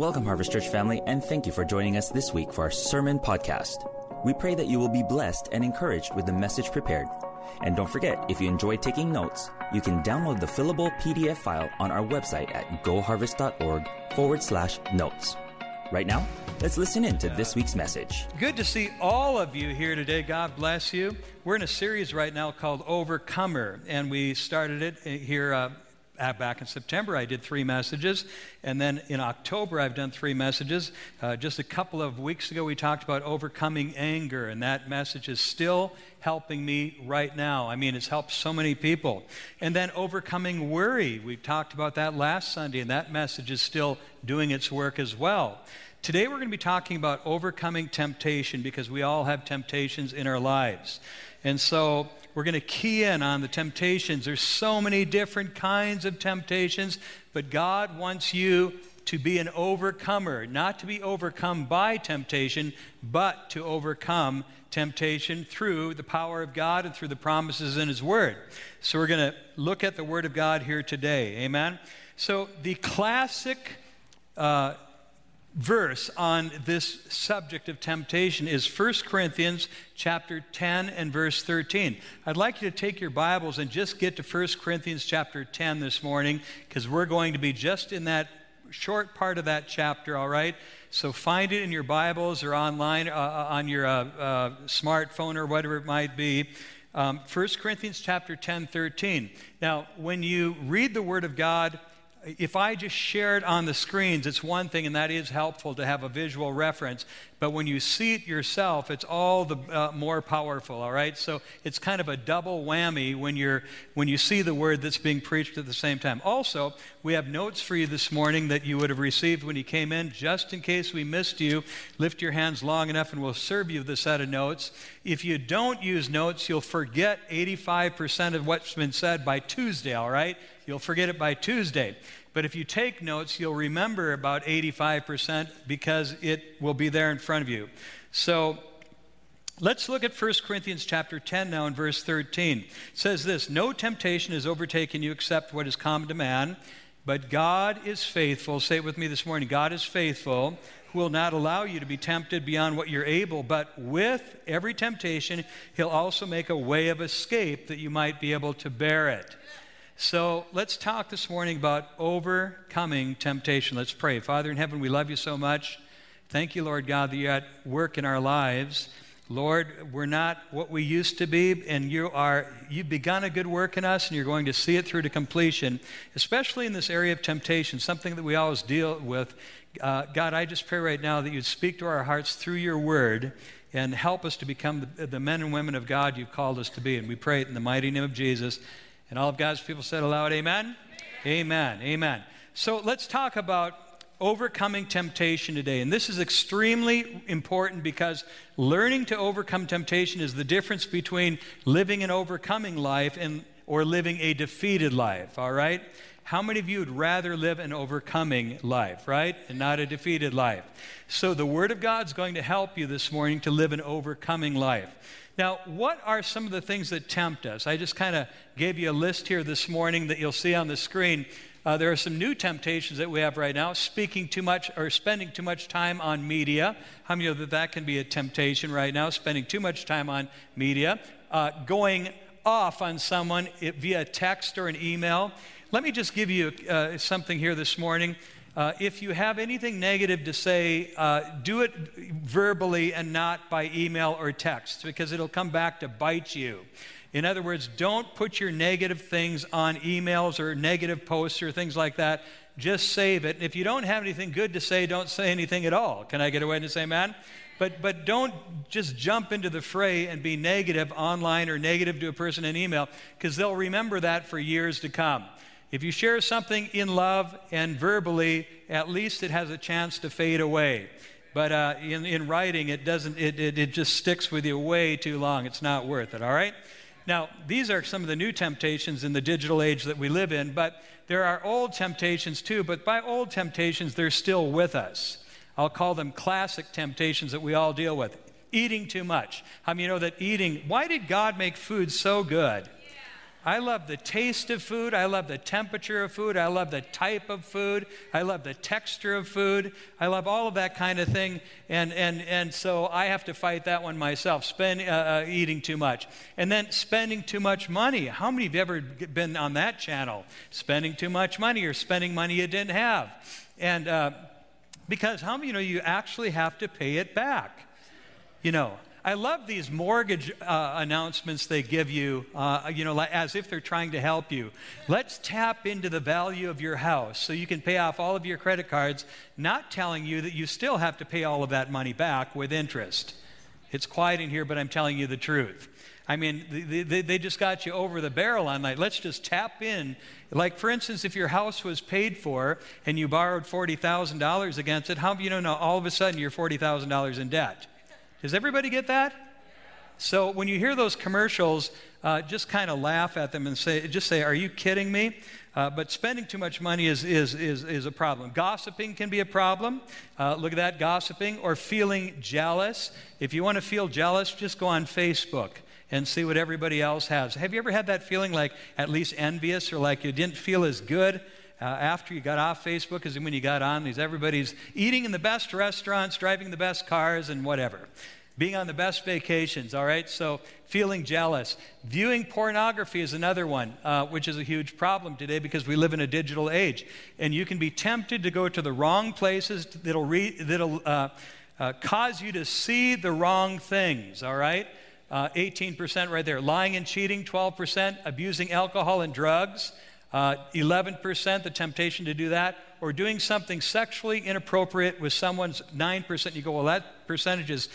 Welcome, Harvest Church family, and thank you for joining us this week for our sermon podcast. We pray that you will be blessed and encouraged with the message prepared. And don't forget, if you enjoy taking notes, you can download the fillable PDF file on our website at goharvest.org forward slash notes. Right now, let's listen in to this week's message. Good to see all of you here today. God bless you. We're in a series right now called Overcomer, and we started it here uh, back in September, I did three messages. And then in October, I've done three messages. Uh, just a couple of weeks ago, we talked about overcoming anger, and that message is still helping me right now. I mean, it's helped so many people. And then overcoming worry. We talked about that last Sunday, and that message is still doing its work as well. Today, we're going to be talking about overcoming temptation because we all have temptations in our lives. And so, we're going to key in on the temptations. There's so many different kinds of temptations, but God wants you to be an overcomer, not to be overcome by temptation, but to overcome temptation through the power of God and through the promises in His Word. So we're going to look at the Word of God here today. Amen? So the classic. Uh, verse on this subject of temptation is 1 Corinthians chapter 10 and verse 13. I'd like you to take your Bibles and just get to 1 Corinthians chapter 10 this morning because we're going to be just in that short part of that chapter, all right? So find it in your Bibles or online uh, uh on your uh, uh, smartphone or whatever it might be. Um, 1 Corinthians chapter 10, 13. Now, when you read the Word of God, if I just share it on the screens, it's one thing, and that is helpful to have a visual reference. But when you see it yourself, it's all the uh, more powerful, all right? So it's kind of a double whammy when, you're, when you see the word that's being preached at the same time. Also, we have notes for you this morning that you would have received when you came in, just in case we missed you. Lift your hands long enough, and we'll serve you the set of notes. If you don't use notes, you'll forget 85% of what's been said by Tuesday, all right? You'll forget it by Tuesday. But if you take notes, you'll remember about 85% because it will be there in front of you. So let's look at 1 Corinthians chapter 10 now in verse 13. It says this No temptation has overtaken you except what is common to man, but God is faithful. Say it with me this morning God is faithful, who will not allow you to be tempted beyond what you're able, but with every temptation, He'll also make a way of escape that you might be able to bear it. So let's talk this morning about overcoming temptation. Let's pray. Father in heaven, we love you so much. Thank you, Lord God, that you're at work in our lives. Lord, we're not what we used to be, and you are you've begun a good work in us, and you're going to see it through to completion, especially in this area of temptation, something that we always deal with. Uh, God, I just pray right now that you'd speak to our hearts through your word and help us to become the, the men and women of God you've called us to be. And we pray it in the mighty name of Jesus. And all of God's people said aloud, Amen? Amen. Amen. Amen. So let's talk about overcoming temptation today. And this is extremely important because learning to overcome temptation is the difference between living an overcoming life and or living a defeated life, all right? How many of you would rather live an overcoming life, right? And not a defeated life? So the Word of God's going to help you this morning to live an overcoming life. Now, what are some of the things that tempt us? I just kind of gave you a list here this morning that you'll see on the screen. Uh, there are some new temptations that we have right now. Speaking too much or spending too much time on media. How many know that that can be a temptation right now? Spending too much time on media. Uh, going off on someone via text or an email. Let me just give you uh, something here this morning. Uh, if you have anything negative to say, uh, do it verbally and not by email or text because it'll come back to bite you. In other words, don't put your negative things on emails or negative posts or things like that. Just save it. If you don't have anything good to say, don't say anything at all. Can I get away and say amen? But, but don't just jump into the fray and be negative online or negative to a person in email because they'll remember that for years to come. If you share something in love and verbally, at least it has a chance to fade away. But uh, in, in writing, it doesn't, it, it, it just sticks with you way too long. It's not worth it, all right? Now, these are some of the new temptations in the digital age that we live in, but there are old temptations too. But by old temptations, they're still with us. I'll call them classic temptations that we all deal with. Eating too much. How I many you know that eating, why did God make food so good? I love the taste of food. I love the temperature of food. I love the type of food. I love the texture of food. I love all of that kind of thing. And, and, and so I have to fight that one myself, spend, uh, uh, eating too much. And then spending too much money. How many of you ever been on that channel? Spending too much money or spending money you didn't have. And uh, because how many you know you actually have to pay it back? You know, I love these mortgage uh, announcements they give you, uh, you know, as if they're trying to help you. Let's tap into the value of your house so you can pay off all of your credit cards, not telling you that you still have to pay all of that money back with interest. It's quiet in here, but I'm telling you the truth. I mean, they, they, they just got you over the barrel on that. Let's just tap in. Like, for instance, if your house was paid for and you borrowed $40,000 against it, how you know all of a sudden you're $40,000 in debt? Does everybody get that? So when you hear those commercials, uh, just kind of laugh at them and say, just say, Are you kidding me? Uh, but spending too much money is, is, is, is a problem. Gossiping can be a problem. Uh, look at that, gossiping or feeling jealous. If you want to feel jealous, just go on Facebook and see what everybody else has. Have you ever had that feeling like at least envious or like you didn't feel as good? Uh, after you got off Facebook as when you got on. These everybody's eating in the best restaurants, driving the best cars, and whatever. Being on the best vacations, all right? So feeling jealous. Viewing pornography is another one, uh, which is a huge problem today because we live in a digital age. And you can be tempted to go to the wrong places that'll, re- that'll uh, uh, cause you to see the wrong things, all right? 18% uh, right there. Lying and cheating, 12%. Abusing alcohol and drugs, uh, 11%, the temptation to do that, or doing something sexually inappropriate with someone's 9%. You go, well, that percentage is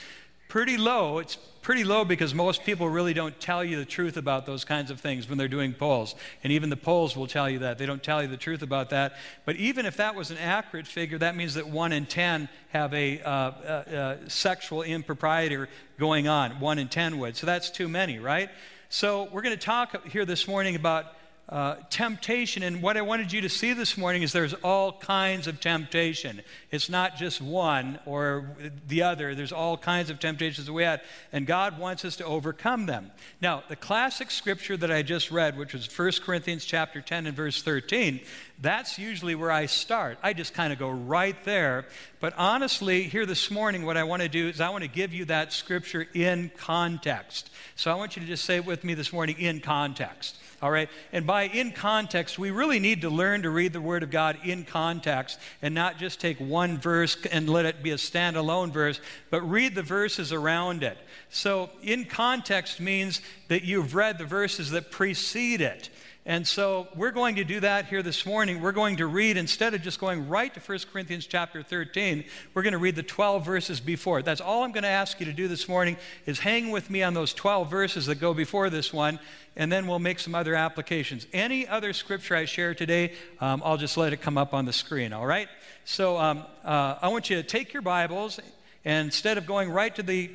pretty low. It's pretty low because most people really don't tell you the truth about those kinds of things when they're doing polls. And even the polls will tell you that. They don't tell you the truth about that. But even if that was an accurate figure, that means that 1 in 10 have a, uh, a, a sexual impropriety going on. 1 in 10 would. So that's too many, right? So we're going to talk here this morning about uh, temptation. And what I wanted you to see this morning is there's all kinds of temptation. It's not just one or the other. There's all kinds of temptations that we had, and God wants us to overcome them. Now, the classic scripture that I just read, which was 1 Corinthians chapter 10 and verse 13, that's usually where I start. I just kind of go right there. But honestly, here this morning, what I want to do is I want to give you that scripture in context. So I want you to just say it with me this morning in context. All right? And by in context, we really need to learn to read the Word of God in context and not just take one verse and let it be a standalone verse, but read the verses around it. So, in context means that you've read the verses that precede it. And so we're going to do that here this morning. We're going to read, instead of just going right to 1 Corinthians chapter 13, we're going to read the 12 verses before. That's all I'm going to ask you to do this morning is hang with me on those 12 verses that go before this one, and then we'll make some other applications. Any other scripture I share today, um, I'll just let it come up on the screen, all right? So um, uh, I want you to take your Bibles, and instead of going right to the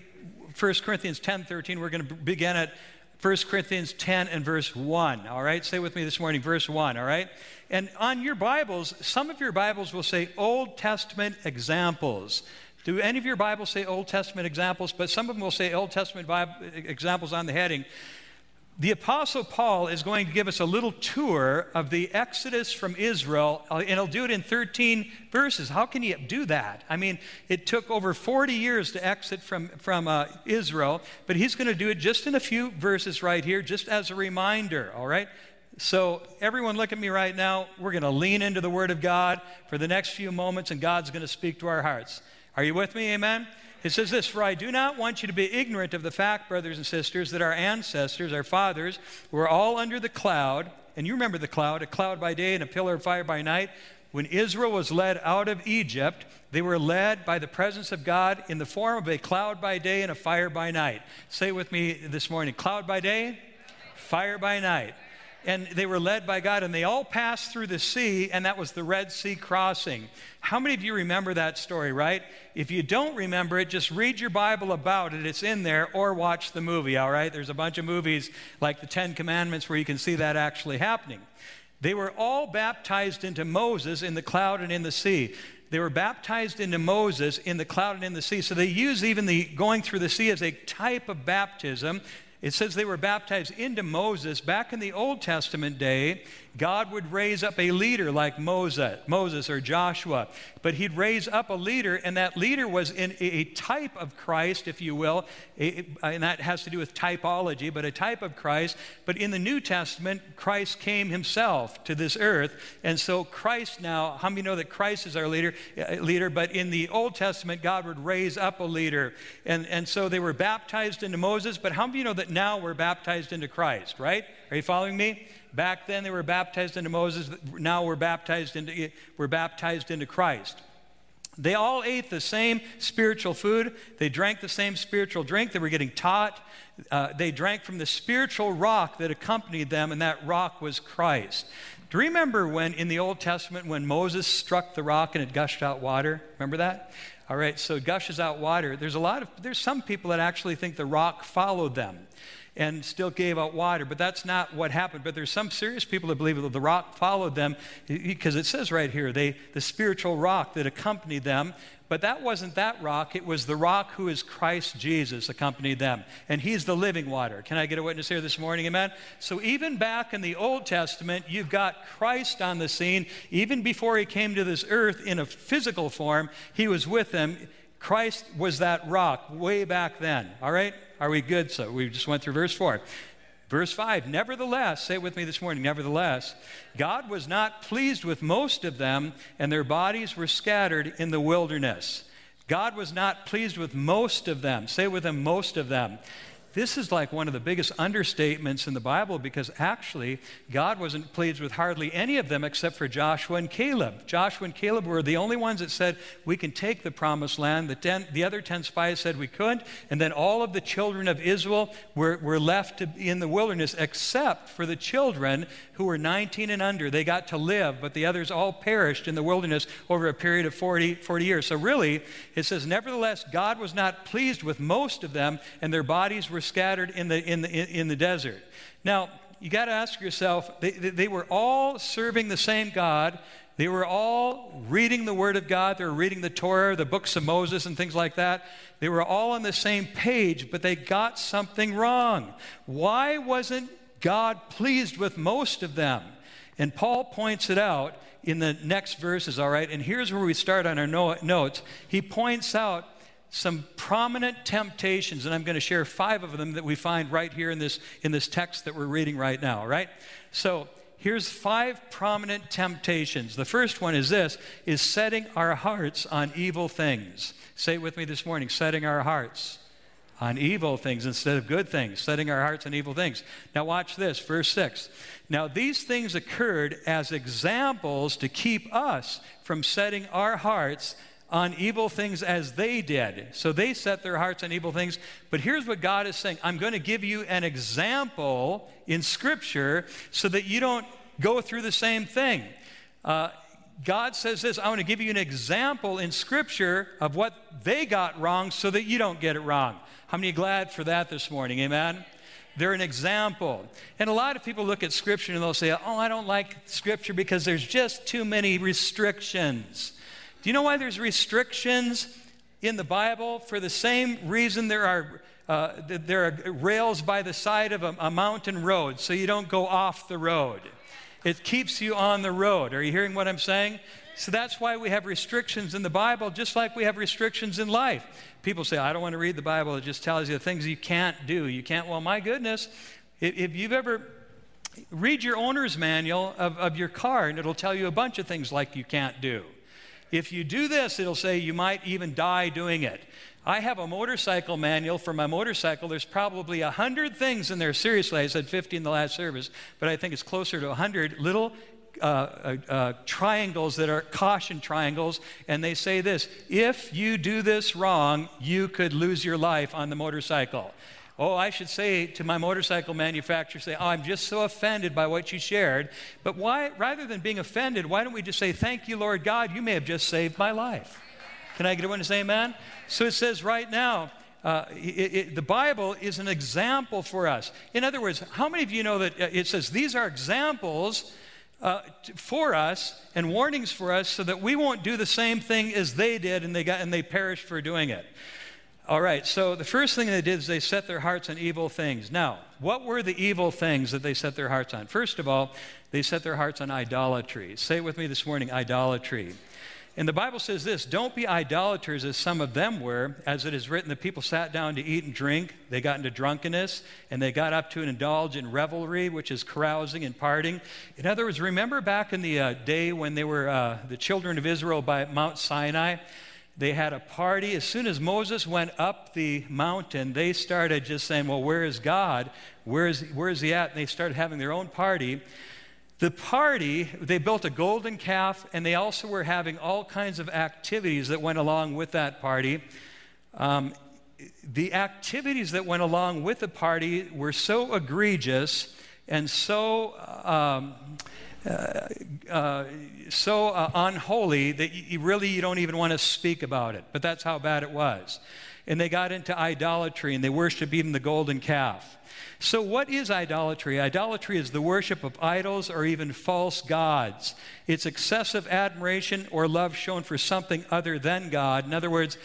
1 Corinthians 10 13, we're going to begin at 1 Corinthians 10 and verse 1. All right, say with me this morning, verse 1. All right, and on your Bibles, some of your Bibles will say Old Testament examples. Do any of your Bibles say Old Testament examples? But some of them will say Old Testament Bible examples on the heading the Apostle Paul is going to give us a little tour of the Exodus from Israel, uh, and he'll do it in 13 verses. How can he do that? I mean, it took over 40 years to exit from, from uh, Israel, but he's going to do it just in a few verses right here, just as a reminder, all right? So, everyone, look at me right now. We're going to lean into the Word of God for the next few moments, and God's going to speak to our hearts. Are you with me? Amen? It says this For I do not want you to be ignorant of the fact, brothers and sisters, that our ancestors, our fathers, were all under the cloud. And you remember the cloud, a cloud by day and a pillar of fire by night. When Israel was led out of Egypt, they were led by the presence of God in the form of a cloud by day and a fire by night. Say with me this morning cloud by day, fire by night and they were led by God, and they all passed through the sea, and that was the Red Sea crossing. How many of you remember that story, right? If you don't remember it, just read your Bible about it. It's in there, or watch the movie, all right? There's a bunch of movies like the Ten Commandments where you can see that actually happening. They were all baptized into Moses in the cloud and in the sea. They were baptized into Moses in the cloud and in the sea. So they use even the going through the sea as a type of baptism It says they were baptized into Moses. Back in the Old Testament day, God would raise up a leader like Moses, Moses or Joshua, but he'd raise up a leader, and that leader was in a type of Christ, if you will, and that has to do with typology, but a type of Christ. But in the New Testament, Christ came himself to this earth, and so Christ now, how many know that Christ is our leader? Uh, leader, but in the Old Testament, God would raise up a leader, and and so they were baptized into Moses. But how many know that now we're baptized into Christ? Right? Are you following me? Back then they were baptized into Moses. Now we're baptized into, we're baptized into Christ. They all ate the same spiritual food. They drank the same spiritual drink. They were getting taught. Uh, they drank from the spiritual rock that accompanied them, and that rock was Christ. Do you remember when in the Old Testament when Moses struck the rock and it gushed out water? Remember that? All right, so gushes out water. There's a lot of there's some people that actually think the rock followed them and still gave out water. But that's not what happened. But there's some serious people that believe that the rock followed them because it says right here, they, the spiritual rock that accompanied them. But that wasn't that rock. It was the rock who is Christ Jesus accompanied them. And he's the living water. Can I get a witness here this morning? Amen? So even back in the Old Testament, you've got Christ on the scene. Even before he came to this earth in a physical form, he was with them. Christ was that rock way back then. All right? Are we good? So we just went through verse 4. Verse 5 Nevertheless, say it with me this morning, nevertheless, God was not pleased with most of them, and their bodies were scattered in the wilderness. God was not pleased with most of them. Say with them, most of them. This is like one of the biggest understatements in the Bible because actually God wasn't pleased with hardly any of them except for Joshua and Caleb. Joshua and Caleb were the only ones that said, We can take the promised land. The, ten, the other 10 spies said we couldn't. And then all of the children of Israel were, were left to, in the wilderness except for the children who were 19 and under. They got to live, but the others all perished in the wilderness over a period of 40, 40 years. So really, it says, Nevertheless, God was not pleased with most of them, and their bodies were were scattered in the, in the, in the desert. Now, you got to ask yourself, they, they were all serving the same God. They were all reading the Word of God. They were reading the Torah, the books of Moses, and things like that. They were all on the same page, but they got something wrong. Why wasn't God pleased with most of them? And Paul points it out in the next verses, all right? And here's where we start on our notes. He points out some prominent temptations, and I'm going to share five of them that we find right here in this, in this text that we're reading right now, right? So here's five prominent temptations. The first one is this, is setting our hearts on evil things. Say it with me this morning, setting our hearts on evil things instead of good things, setting our hearts on evil things. Now, watch this, verse 6. Now, these things occurred as examples to keep us from setting our hearts on evil things as they did. So they set their hearts on evil things. But here's what God is saying I'm going to give you an example in Scripture so that you don't go through the same thing. Uh, God says this I want to give you an example in Scripture of what they got wrong so that you don't get it wrong. How many glad for that this morning? Amen? They're an example. And a lot of people look at Scripture and they'll say, Oh, I don't like Scripture because there's just too many restrictions. Do you know why there's restrictions in the Bible? For the same reason there are, uh, there are rails by the side of a, a mountain road so you don't go off the road. It keeps you on the road. Are you hearing what I'm saying? So that's why we have restrictions in the Bible, just like we have restrictions in life. People say, I don't want to read the Bible. It just tells you the things you can't do. You can't, well, my goodness, if you've ever read your owner's manual of, of your car, and it'll tell you a bunch of things like you can't do. If you do this, it'll say you might even die doing it. I have a motorcycle manual for my motorcycle. There's probably a 100 things in there. Seriously, I said 50 in the last service, but I think it's closer to 100 little uh, uh, uh, triangles that are caution triangles, and they say this if you do this wrong, you could lose your life on the motorcycle. Oh, I should say to my motorcycle manufacturer, say, oh, I'm just so offended by what you shared. But why, rather than being offended, why don't we just say, thank you, Lord God, you may have just saved my life? Can I get a to say amen? So it says right now, uh, it, it, the Bible is an example for us. In other words, how many of you know that uh, it says these are examples uh, for us and warnings for us so that we won't do the same thing as they did and they, got, and they perished for doing it? All right, so the first thing they did is they set their hearts on evil things. Now, what were the evil things that they set their hearts on? First of all, they set their hearts on idolatry. Say it with me this morning idolatry. And the Bible says this don't be idolaters as some of them were, as it is written, the people sat down to eat and drink. They got into drunkenness, and they got up to indulge in revelry, which is carousing and partying. In other words, remember back in the uh, day when they were uh, the children of Israel by Mount Sinai? They had a party. As soon as Moses went up the mountain, they started just saying, Well, where is God? Where is, where is he at? And they started having their own party. The party, they built a golden calf, and they also were having all kinds of activities that went along with that party. Um, the activities that went along with the party were so egregious and so um, uh, so uh, unholy that you really you don't even want to speak about it. But that's how bad it was. And they got into idolatry and they worshiped even the golden calf. So, what is idolatry? Idolatry is the worship of idols or even false gods. It's excessive admiration or love shown for something other than God. In other words,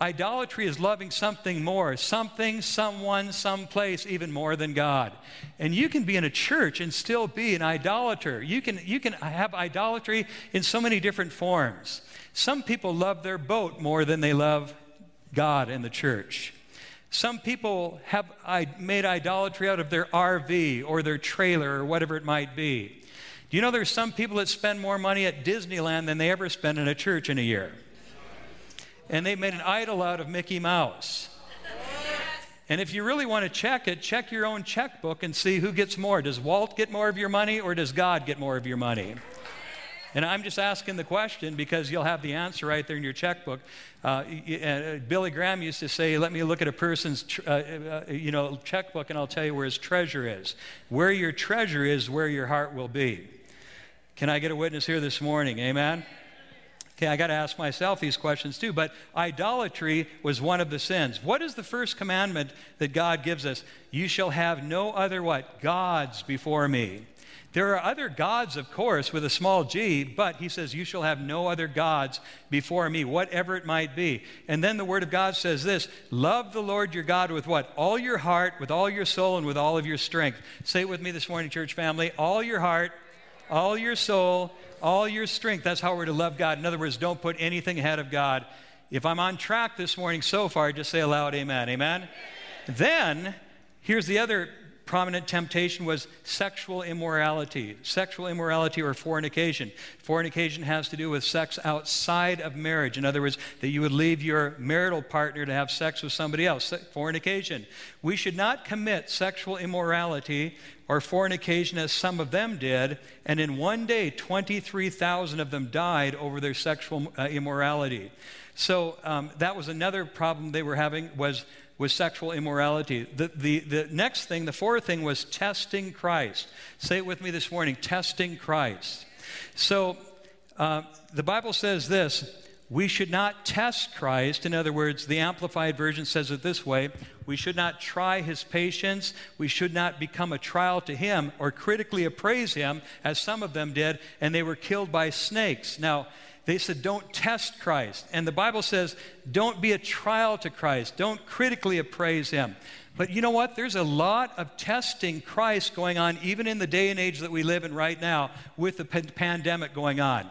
idolatry is loving something more, something, someone, someplace, even more than God. And you can be in a church and still be an idolater. You can, you can have idolatry in so many different forms. Some people love their boat more than they love God and the church. Some people have made idolatry out of their RV or their trailer or whatever it might be. Do you know there's some people that spend more money at Disneyland than they ever spend in a church in a year? And they've made an idol out of Mickey Mouse. And if you really want to check it, check your own checkbook and see who gets more. Does Walt get more of your money or does God get more of your money? And I'm just asking the question because you'll have the answer right there in your checkbook. Uh, uh, Billy Graham used to say, "Let me look at a person's, uh, uh, you know, checkbook, and I'll tell you where his treasure is. Where your treasure is, where your heart will be." Can I get a witness here this morning? Amen. Okay, I got to ask myself these questions too. But idolatry was one of the sins. What is the first commandment that God gives us? You shall have no other what? Gods before me. There are other gods, of course, with a small g, but he says, You shall have no other gods before me, whatever it might be. And then the word of God says this Love the Lord your God with what? All your heart, with all your soul, and with all of your strength. Say it with me this morning, church family. All your heart, all your soul, all your strength. That's how we're to love God. In other words, don't put anything ahead of God. If I'm on track this morning so far, just say aloud, Amen. Amen. amen. Then, here's the other prominent temptation was sexual immorality, sexual immorality or fornication. Fornication has to do with sex outside of marriage. In other words, that you would leave your marital partner to have sex with somebody else. Fornication. We should not commit sexual immorality or fornication as some of them did, and in one day, 23,000 of them died over their sexual uh, immorality. So um, that was another problem they were having was was sexual immorality. The, the, the next thing, the fourth thing, was testing Christ. Say it with me this morning testing Christ. So uh, the Bible says this we should not test Christ. In other words, the Amplified Version says it this way we should not try his patience. We should not become a trial to him or critically appraise him, as some of them did, and they were killed by snakes. Now, they said, don't test Christ. And the Bible says, don't be a trial to Christ. Don't critically appraise him. But you know what? There's a lot of testing Christ going on, even in the day and age that we live in right now, with the pandemic going on.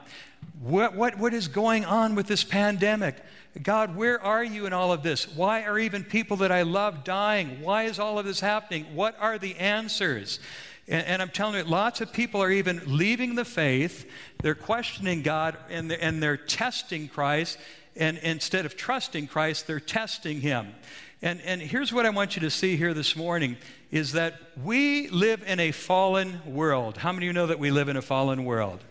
What, what, what is going on with this pandemic? God, where are you in all of this? Why are even people that I love dying? Why is all of this happening? What are the answers? And, and, I'm telling you, lots of people are even leaving the faith. They're questioning God and they're, and they're testing Christ. And instead of trusting Christ, they're testing Him. And, and here's what I want you to see here this morning is that we live in a fallen world. How many of you know that we live in a fallen world?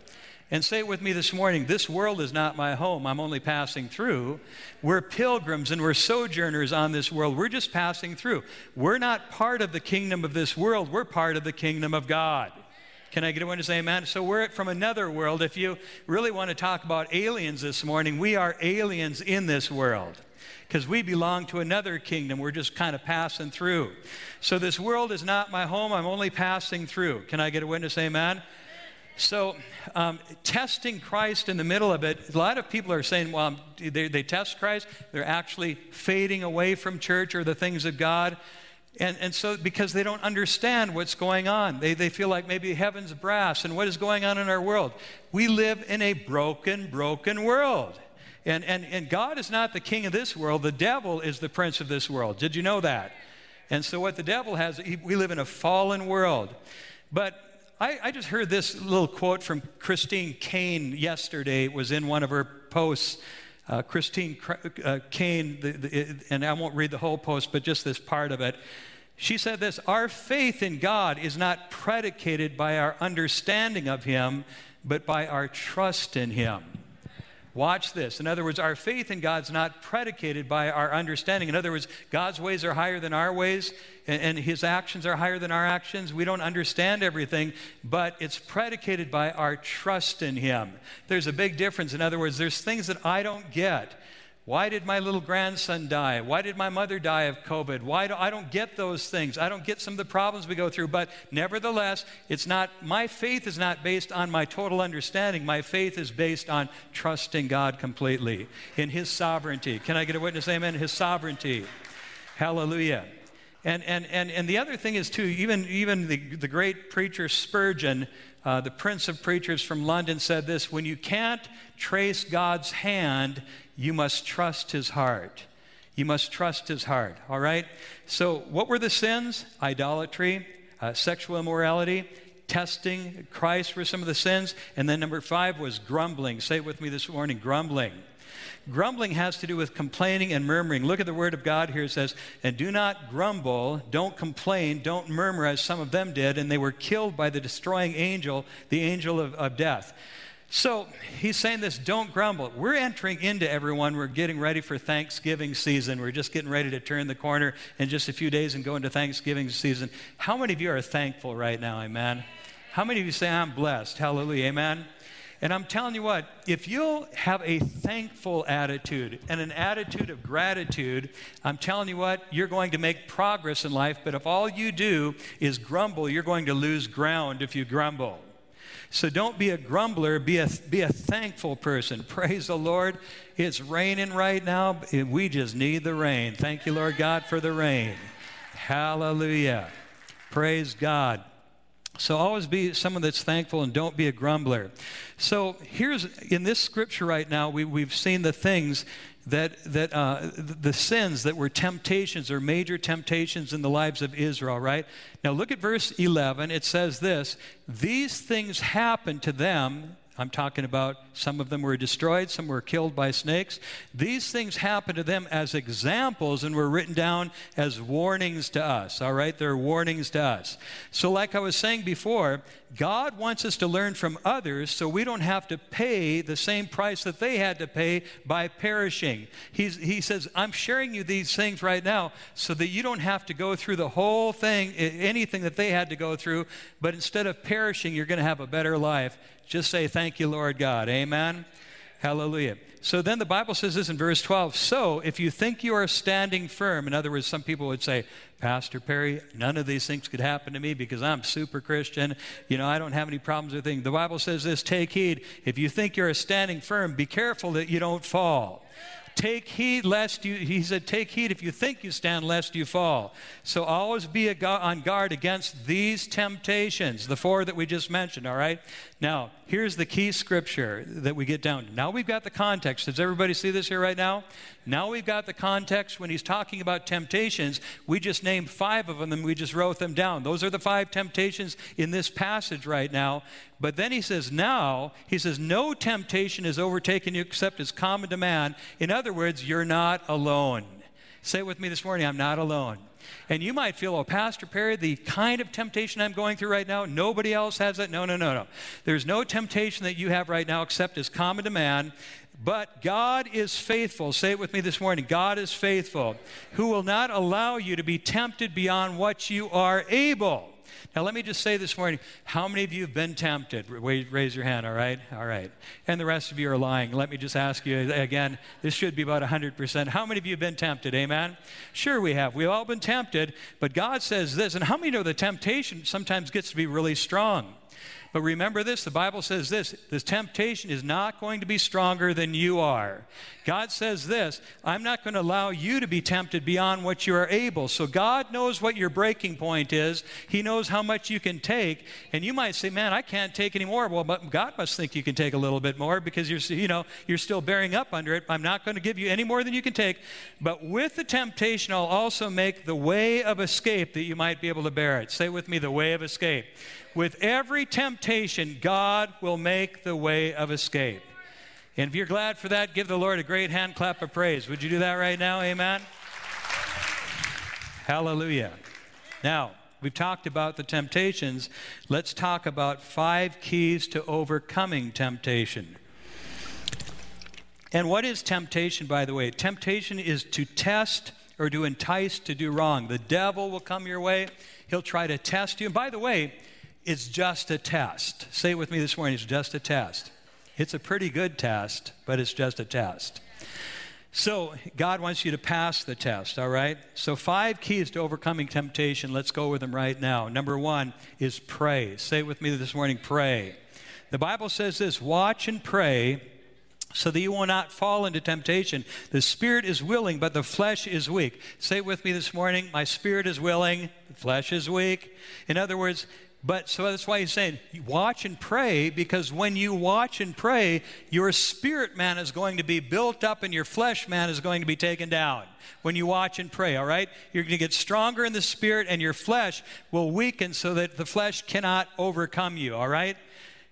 And say it with me this morning this world is not my home. I'm only passing through. We're pilgrims and we're sojourners on this world. We're just passing through. We're not part of the kingdom of this world, we're part of the kingdom of God. Can I get a to say amen? So we're from another world. If you really want to talk about aliens this morning, we are aliens in this world because we belong to another kingdom. We're just kind of passing through. So this world is not my home. I'm only passing through. Can I get a witness? Amen. So, um, testing Christ in the middle of it, a lot of people are saying, well, they, they test Christ, they're actually fading away from church or the things of God. And, and so, because they don't understand what's going on, they, they feel like maybe heaven's brass and what is going on in our world. We live in a broken, broken world. And, and, and God is not the king of this world, the devil is the prince of this world. Did you know that? And so, what the devil has, he, we live in a fallen world. But I, I, just heard this little quote from Christine Caine yesterday. It was in one of her posts. Uh, Christine uh, Caine, the, the, and I won't read the whole post, but just this part of it. She said this Our faith in God is not predicated by our understanding of Him, but by our trust in Him. Watch this. In other words, our faith in God's not predicated by our understanding. In other words, God's ways are higher than our ways, and, and, His actions are higher than our actions. We don't understand everything, but it's predicated by our trust in Him. There's a big difference. In other words, there's things that I don't get. Why did my little grandson die? Why did my mother die of COVID? Why do I don't get those things? I don't get some of the problems we go through, but nevertheless, it's not my faith is not based on my total understanding. My faith is based on trusting God completely in his sovereignty. Can I get a witness amen? His sovereignty. Hallelujah. And, and, and, and the other thing is, too, even, even the, the great preacher Spurgeon, uh, the prince of preachers from London, said this when you can't trace God's hand, you must trust his heart. You must trust his heart, all right? So, what were the sins? Idolatry, uh, sexual immorality, testing Christ were some of the sins. And then number five was grumbling. Say it with me this morning grumbling. Grumbling has to do with complaining and murmuring. Look at the word of God here. It says, And do not grumble, don't complain, don't murmur as some of them did, and they were killed by the destroying angel, the angel of, of death. So he's saying this don't grumble. We're entering into everyone. We're getting ready for Thanksgiving season. We're just getting ready to turn the corner in just a few days and go into Thanksgiving season. How many of you are thankful right now? Amen. How many of you say, I'm blessed? Hallelujah. Amen. And I'm telling you what, if you'll have a thankful attitude and an attitude of gratitude, I'm telling you what, you're going to make progress in life. But if all you do is grumble, you're going to lose ground if you grumble. So don't be a grumbler, be a, be a thankful person. Praise the Lord. It's raining right now. We just need the rain. Thank you, Lord God, for the rain. Hallelujah. Praise God. So always be someone that's thankful and don't be a grumbler. So here's in this scripture right now, we, we've seen the things that, that uh, the sins that were temptations or major temptations in the lives of Israel, right? Now look at verse 11. It says this These things happened to them I'm talking about some of them were destroyed, some were killed by snakes. These things happened to them as examples and were written down as warnings to us, all right? They're warnings to us. So, like I was saying before, God wants us to learn from others so we don't have to pay the same price that they had to pay by perishing. He's, he says, I'm sharing you these things right now so that you don't have to go through the whole thing, anything that they had to go through, but instead of perishing, you're going to have a better life just say, Thank you, Lord God. Amen. Hallelujah. So then the Bible says this in verse 12. So if you think you are standing firm, in other words, some people would say, Pastor Perry, none of these things could happen to me because I'm super Christian. You know, I don't have any problems with things. The Bible says this take heed. If you think you're standing firm, be careful that you don't fall. Take heed lest you, he said, take heed if you think you stand lest you fall. So always be on guard against these temptations, the four that we just mentioned, all right? Now, here's the key scripture that we get down to. Now we've got the context. Does everybody see this here right now? Now we've got the context when he's talking about temptations. We just named five of them and we just wrote them down. Those are the five temptations in this passage right now. But then he says, now, he says, no temptation has overtaken you except as common to man. In other words, you're not alone. Say it with me this morning I'm not alone. And you might feel, oh, Pastor Perry, the kind of temptation I'm going through right now, nobody else has it. No, no, no, no. There's no temptation that you have right now except as common to man. But God is faithful. Say it with me this morning God is faithful, who will not allow you to be tempted beyond what you are able. Now, let me just say this morning how many of you have been tempted? Raise your hand, all right? All right. And the rest of you are lying. Let me just ask you again, this should be about 100%. How many of you have been tempted? Amen? Sure, we have. We've all been tempted, but God says this. And how many know the temptation sometimes gets to be really strong? But remember this the Bible says this the temptation is not going to be stronger than you are. God says this I'm not going to allow you to be tempted beyond what you are able. So God knows what your breaking point is, He knows how much you can take. And you might say, Man, I can't take any more. Well, but God must think you can take a little bit more because you're, you know, you're still bearing up under it. I'm not going to give you any more than you can take. But with the temptation, I'll also make the way of escape that you might be able to bear it. Say with me, the way of escape. With every temptation, God will make the way of escape. And if you're glad for that, give the Lord a great hand clap of praise. Would you do that right now? Amen. Hallelujah. Now, we've talked about the temptations. Let's talk about five keys to overcoming temptation. And what is temptation, by the way? Temptation is to test or to entice to do wrong. The devil will come your way, he'll try to test you. And by the way, it's just a test. Say it with me this morning it's just a test. It's a pretty good test, but it's just a test. So, God wants you to pass the test, all right? So, five keys to overcoming temptation. Let's go with them right now. Number one is pray. Say it with me this morning pray. The Bible says this watch and pray so that you will not fall into temptation. The spirit is willing, but the flesh is weak. Say it with me this morning my spirit is willing, the flesh is weak. In other words, but so that's why he's saying, watch and pray, because when you watch and pray, your spirit man is going to be built up and your flesh man is going to be taken down. When you watch and pray, all right? You're going to get stronger in the spirit and your flesh will weaken so that the flesh cannot overcome you, all right?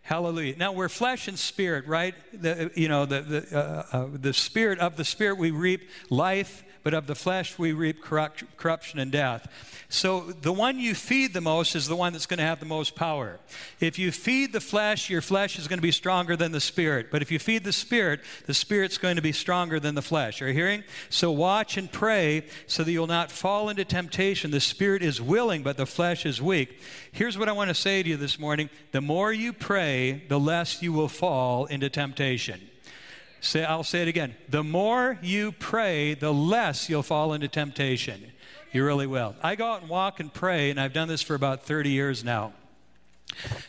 Hallelujah. Now we're flesh and spirit, right? The, you know, the, the, uh, uh, the spirit of the spirit we reap life but of the flesh we reap corrupt, corruption and death. So the one you feed the most is the one that's going to have the most power. If you feed the flesh, your flesh is going to be stronger than the spirit. But if you feed the spirit, the spirit's going to be stronger than the flesh. Are you hearing? So watch and pray so that you'll not fall into temptation. The spirit is willing, but the flesh is weak. Here's what I want to say to you this morning the more you pray, the less you will fall into temptation. Say, I'll say it again. The more you pray, the less you'll fall into temptation. You really will. I go out and walk and pray, and I've done this for about 30 years now.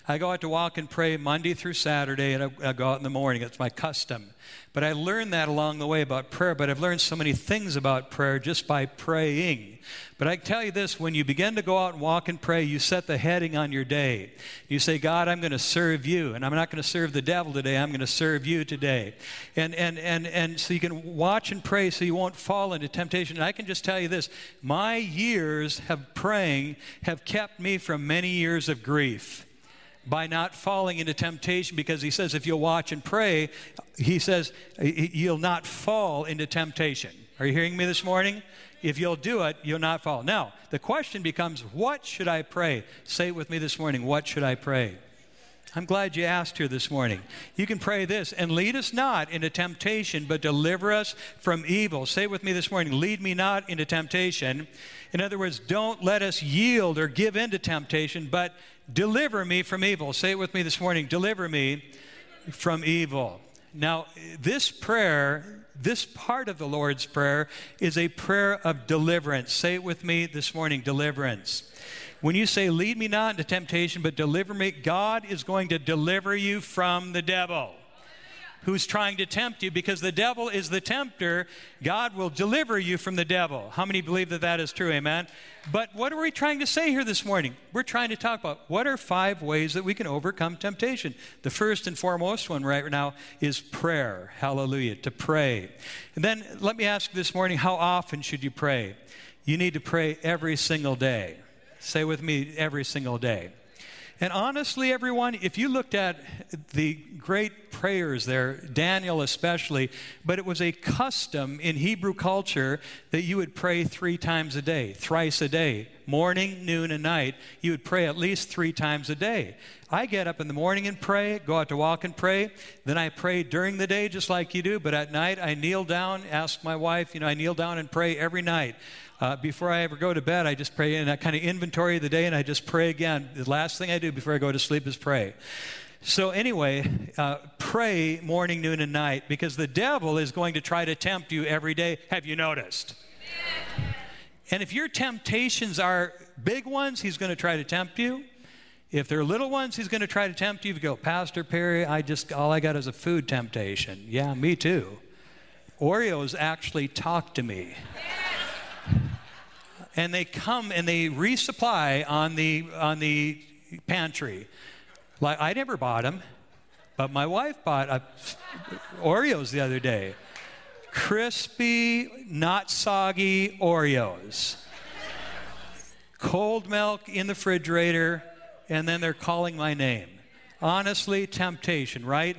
I go out to walk and pray Monday through Saturday, and I, I go out in the morning. It's my custom. But I learned that along the way about prayer, but I've learned so many things about prayer just by praying. But I tell you this when you begin to go out and walk and pray, you set the heading on your day. You say, God, I'm going to serve you, and I'm not going to serve the devil today, I'm going to serve you today. And, and, and, and so you can watch and pray so you won't fall into temptation. And I can just tell you this my years of praying have kept me from many years of grief by not falling into temptation because he says if you'll watch and pray, he says you'll not fall into temptation. Are you hearing me this morning? If you'll do it, you'll not fall. Now, the question becomes what should I pray? Say it with me this morning. What should I pray? I'm glad you asked here this morning. You can pray this and lead us not into temptation, but deliver us from evil. Say with me this morning lead me not into temptation. In other words, don't let us yield or give in to temptation, but Deliver me from evil. Say it with me this morning. Deliver me from evil. Now, this prayer, this part of the Lord's Prayer, is a prayer of deliverance. Say it with me this morning deliverance. When you say, Lead me not into temptation, but deliver me, God is going to deliver you from the devil who's trying to tempt you because the devil is the tempter. God will deliver you from the devil. How many believe that that is true? Amen. But what are we trying to say here this morning? We're trying to talk about what are five ways that we can overcome temptation. The first and foremost one right now is prayer. Hallelujah. To pray. And then let me ask this morning how often should you pray? You need to pray every single day. Say with me, every single day. And honestly, everyone, if you looked at the great prayers there, Daniel especially, but it was a custom in Hebrew culture that you would pray three times a day, thrice a day, morning, noon, and night. You would pray at least three times a day. I get up in the morning and pray, go out to walk and pray. Then I pray during the day just like you do, but at night I kneel down, ask my wife, you know, I kneel down and pray every night. Uh, before I ever go to bed, I just pray and I kind of inventory of the day and I just pray again. The last thing I do before I go to sleep is pray. So, anyway, uh, pray morning, noon, and night because the devil is going to try to tempt you every day. Have you noticed? And if your temptations are big ones, he's going to try to tempt you. If they're little ones, he's going to try to tempt you. You go, Pastor Perry, I just all I got is a food temptation. Yeah, me too. Oreos actually talk to me. And they come and they resupply on the on the pantry. Like I never bought them, but my wife bought a, Oreos the other day. Crispy, not soggy Oreos. Cold milk in the refrigerator, and then they're calling my name. Honestly, temptation, right?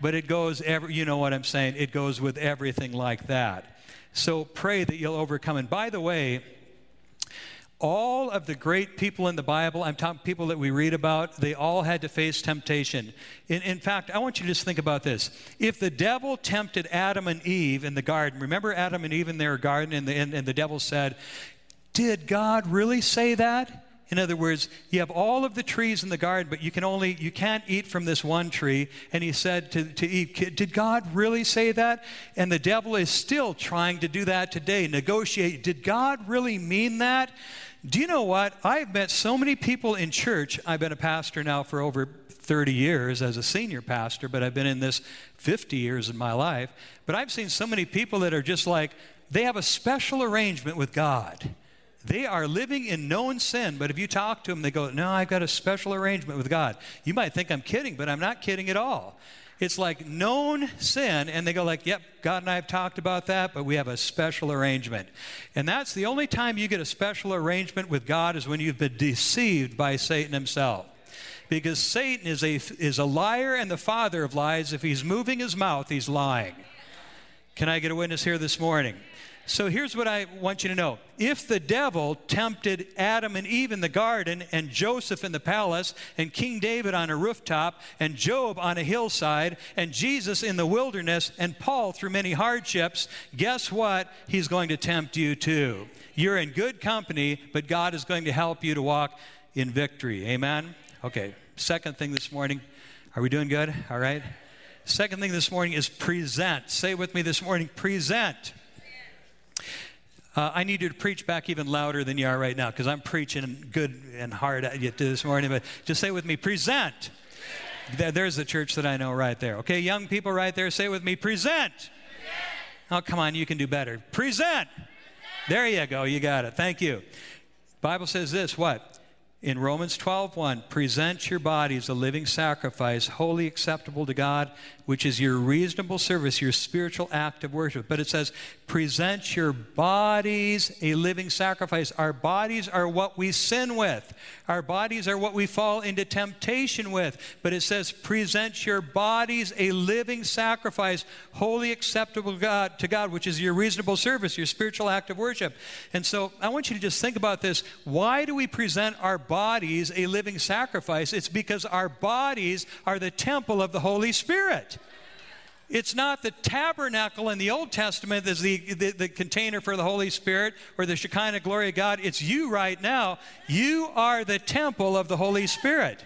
But it goes every, you know what I'm saying? It goes with everything like that. So pray that you'll overcome. And by the way, all of the great people in the Bible, I'm talking people that we read about, they all had to face temptation. In, in, fact, I want you to just think about this. If the devil tempted Adam and Eve in the garden, remember Adam and Eve in their garden, and the, and, and the devil said, Did God really say that? In other words, you have all of the trees in the garden, but you can only you can't eat from this one tree. And he said to, to Eve, Did God really say that? And the devil is still trying to do that today. Negotiate. Did God really mean that? Do you know what? I've met so many people in church. I've been a pastor now for over 30 years as a senior pastor, but I've been in this 50 years in my life. But I've seen so many people that are just like, they have a special arrangement with God. They are living in known sin, but if you talk to them, they go, No, I've got a special arrangement with God. You might think I'm kidding, but I'm not kidding at all. It's like known sin, and they go like, Yep, God and I have talked about that, but we have a special arrangement. And that's the only time you get a special arrangement with God is when you've been deceived by Satan himself. Because Satan is a, is a liar and the father of lies. If he's moving his mouth, he's lying. Can I get a witness here this morning? So here's what I want you to know. If the devil tempted Adam and Eve in the garden, and Joseph in the palace, and King David on a rooftop, and Job on a hillside, and Jesus in the wilderness, and Paul through many hardships, guess what? He's going to tempt you too. You're in good company, but God is going to help you to walk in victory. Amen? Okay, second thing this morning. Are we doing good? All right. Second thing this morning is present. Say with me this morning present. Uh, I need you to preach back even louder than you are right now because I'm preaching good and hard at you this morning. But just say with me, present. There's the church that I know right there. Okay, young people right there, say with me, present. Oh, come on, you can do better. Present. There you go, you got it. Thank you. Bible says this, what? in Romans 12:1, present your bodies a living sacrifice, wholly acceptable to God, which is your reasonable service, your spiritual act of worship. But it says, present your bodies a living sacrifice. Our bodies are what we sin with. Our bodies are what we fall into temptation with. But it says, present your bodies a living sacrifice, wholly acceptable God, to God, which is your reasonable service, your spiritual act of worship. And so I want you to just think about this. Why do we present our bodies a living sacrifice? It's because our bodies are the temple of the Holy Spirit. It's not the tabernacle in the Old Testament as the, the, the, container for the Holy Spirit or the Shekinah glory of God. It's you right now. You are the temple of the Holy Spirit.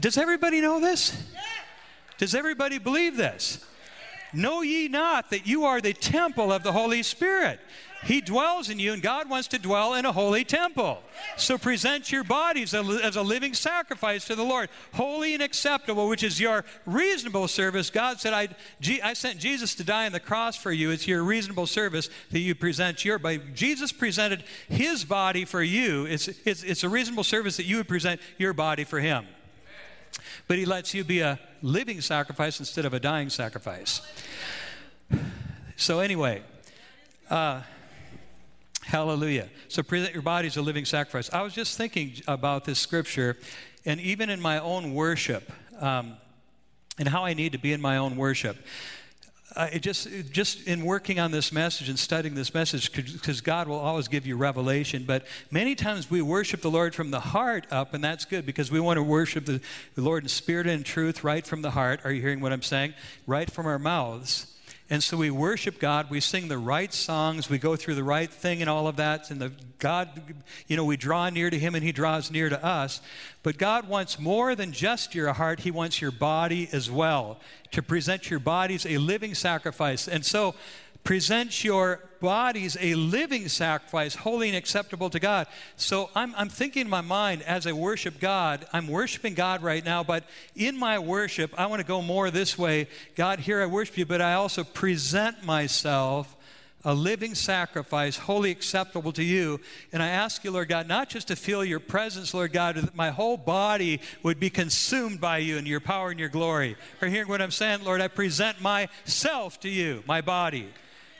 Does everybody know this? Does everybody believe this? Know ye not that you are the temple of the Holy Spirit? He dwells in you, and God wants to dwell in a holy temple. So present your bodies as a living sacrifice to the Lord, holy and acceptable, which is your reasonable service. God said, I, I sent Jesus to die on the cross for you. It's your reasonable service that you present your body. Jesus presented his body for you. It's, it's, it's a reasonable service that you would present your body for him. But he lets you be a living sacrifice instead of a dying sacrifice. So, anyway, uh, Hallelujah. So present your body as a living sacrifice. I was just thinking about this scripture, and even in my own worship, um, and how I need to be in my own worship. Uh, just, just in working on this message and studying this message, because God will always give you revelation. But many times we worship the Lord from the heart up, and that's good because we want to worship the, the Lord in spirit and truth right from the heart. Are you hearing what I'm saying? Right from our mouths. And so we worship God, we sing the right songs, we go through the right thing and all of that. And the God, you know, we draw near to Him and He draws near to us. But God wants more than just your heart, He wants your body as well, to present your bodies a living sacrifice. And so present your bodies a living sacrifice, holy and acceptable to God. So I'm, I'm thinking in my mind as I worship God, I'm worshiping God right now, but in my worship, I want to go more this way God, here I worship you, but I also present myself a living sacrifice, wholly acceptable to you. And I ask you, Lord God, not just to feel your presence, Lord God, that my whole body would be consumed by you and your power and your glory. Are hearing what I'm saying? Lord, I present myself to you, my body,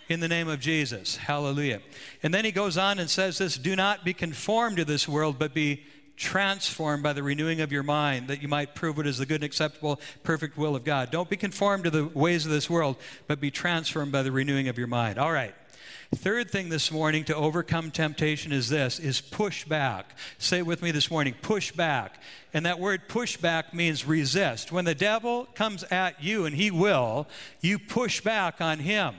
in the name of Jesus. Hallelujah. And then he goes on and says this do not be conformed to this world, but be transformed by the renewing of your mind, that you might prove what is the good and acceptable, perfect will of God. Don't be conformed to the ways of this world, but be transformed by the renewing of your mind. All right. Third thing this morning to overcome temptation is this is push back. Say it with me this morning, push back. And that word push back means resist. When the devil comes at you and he will, you push back on him.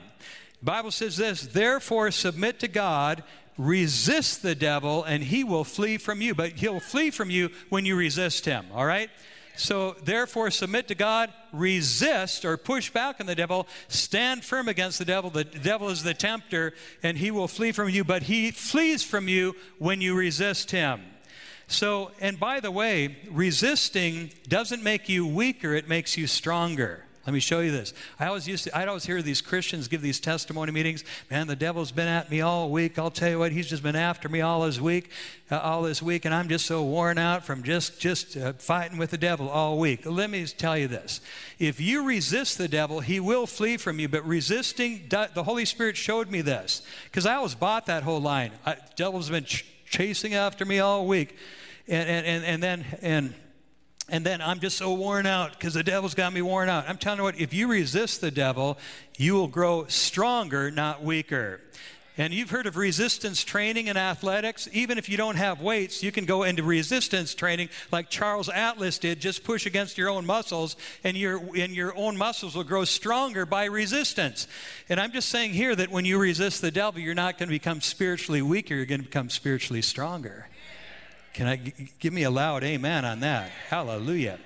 Bible says this, therefore submit to God resist the devil and he will flee from you. But he'll flee from you when you resist him, all right? So, therefore, submit to God, resist or push back on the devil, stand firm against the devil. The devil is the tempter, and he will flee from you, but he flees from you when you resist him. So, and by the way, resisting doesn't make you weaker, it makes you stronger. Let me show you this. I always used to, I'd always hear these Christians give these testimony meetings. Man, the devil's been at me all week. I'll tell you what, he's just been after me all this week, uh, all this week, and I'm just so worn out from just just uh, fighting with the devil all week. Let me tell you this: if you resist the devil, he will flee from you. But resisting, the Holy Spirit showed me this because I always bought that whole line. I, devil's been ch- chasing after me all week, and and and, and then and and then I'm just so worn out because the devil's got me worn out. I'm telling you what, if you resist the devil, you will grow stronger, not weaker. And you've heard of resistance training in athletics. Even if you don't have weights, you can go into resistance training like Charles Atlas did. Just push against your own muscles, and your, and your own muscles will grow stronger by resistance. And I'm just saying here that when you resist the devil, you're not going to become spiritually weaker, you're going to become spiritually stronger. Can I give me a loud amen on that? Hallelujah.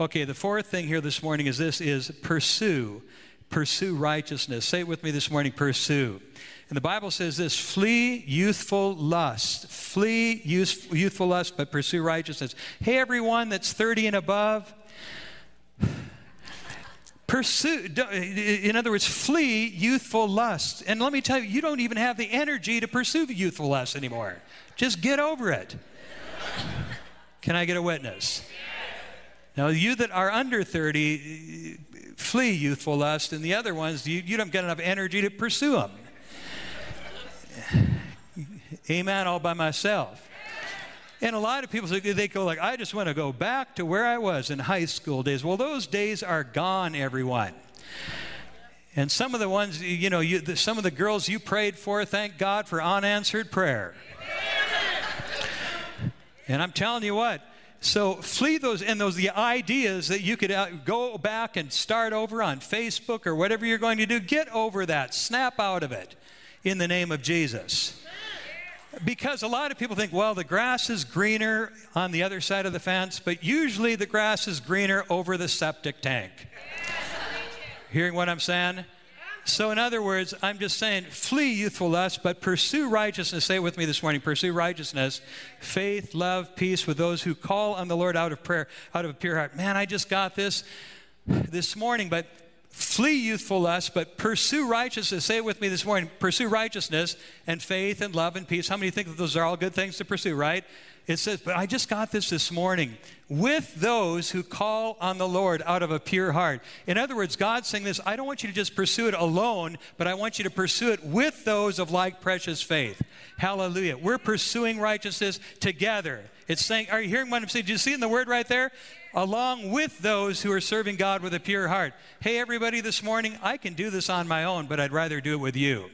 Okay, the fourth thing here this morning is this is pursue. Pursue righteousness. Say it with me this morning, pursue. And the Bible says this flee youthful lust. Flee youth, youthful lust, but pursue righteousness. Hey, everyone that's 30 and above, pursue, in other words, flee youthful lust. And let me tell you, you don't even have the energy to pursue youthful lust anymore. Just get over it. Can I get a witness? Now, you that are under 30, flee youthful lust, and the other ones, you, you don't get enough energy to pursue them. Amen, all by myself. And a lot of people they go like, I just want to go back to where I was in high school days. Well, those days are gone, everyone. And some of the ones, you know, you, the, some of the girls you prayed for, thank God for unanswered prayer. And I'm telling you what, so flee those and those the ideas that you could uh, go back and start over on Facebook or whatever you're going to do. Get over that. Snap out of it in the name of Jesus. Because a lot of people think, well, the grass is greener on the other side of the fence, but usually the grass is greener over the septic tank. Hearing what I'm saying? So, in other words, I'm just saying, flee youthful lust, but pursue righteousness. Say it with me this morning pursue righteousness, faith, love, peace with those who call on the Lord out of prayer, out of a pure heart. Man, I just got this this morning, but flee youthful lust, but pursue righteousness. Say it with me this morning pursue righteousness and faith and love and peace. How many think that those are all good things to pursue, right? It says, but I just got this this morning with those who call on the Lord out of a pure heart. In other words, God's saying this I don't want you to just pursue it alone, but I want you to pursue it with those of like precious faith. Hallelujah. We're pursuing righteousness together. It's saying, are you hearing what I'm saying? Do you see in the word right there? Along with those who are serving God with a pure heart. Hey, everybody, this morning, I can do this on my own, but I'd rather do it with you.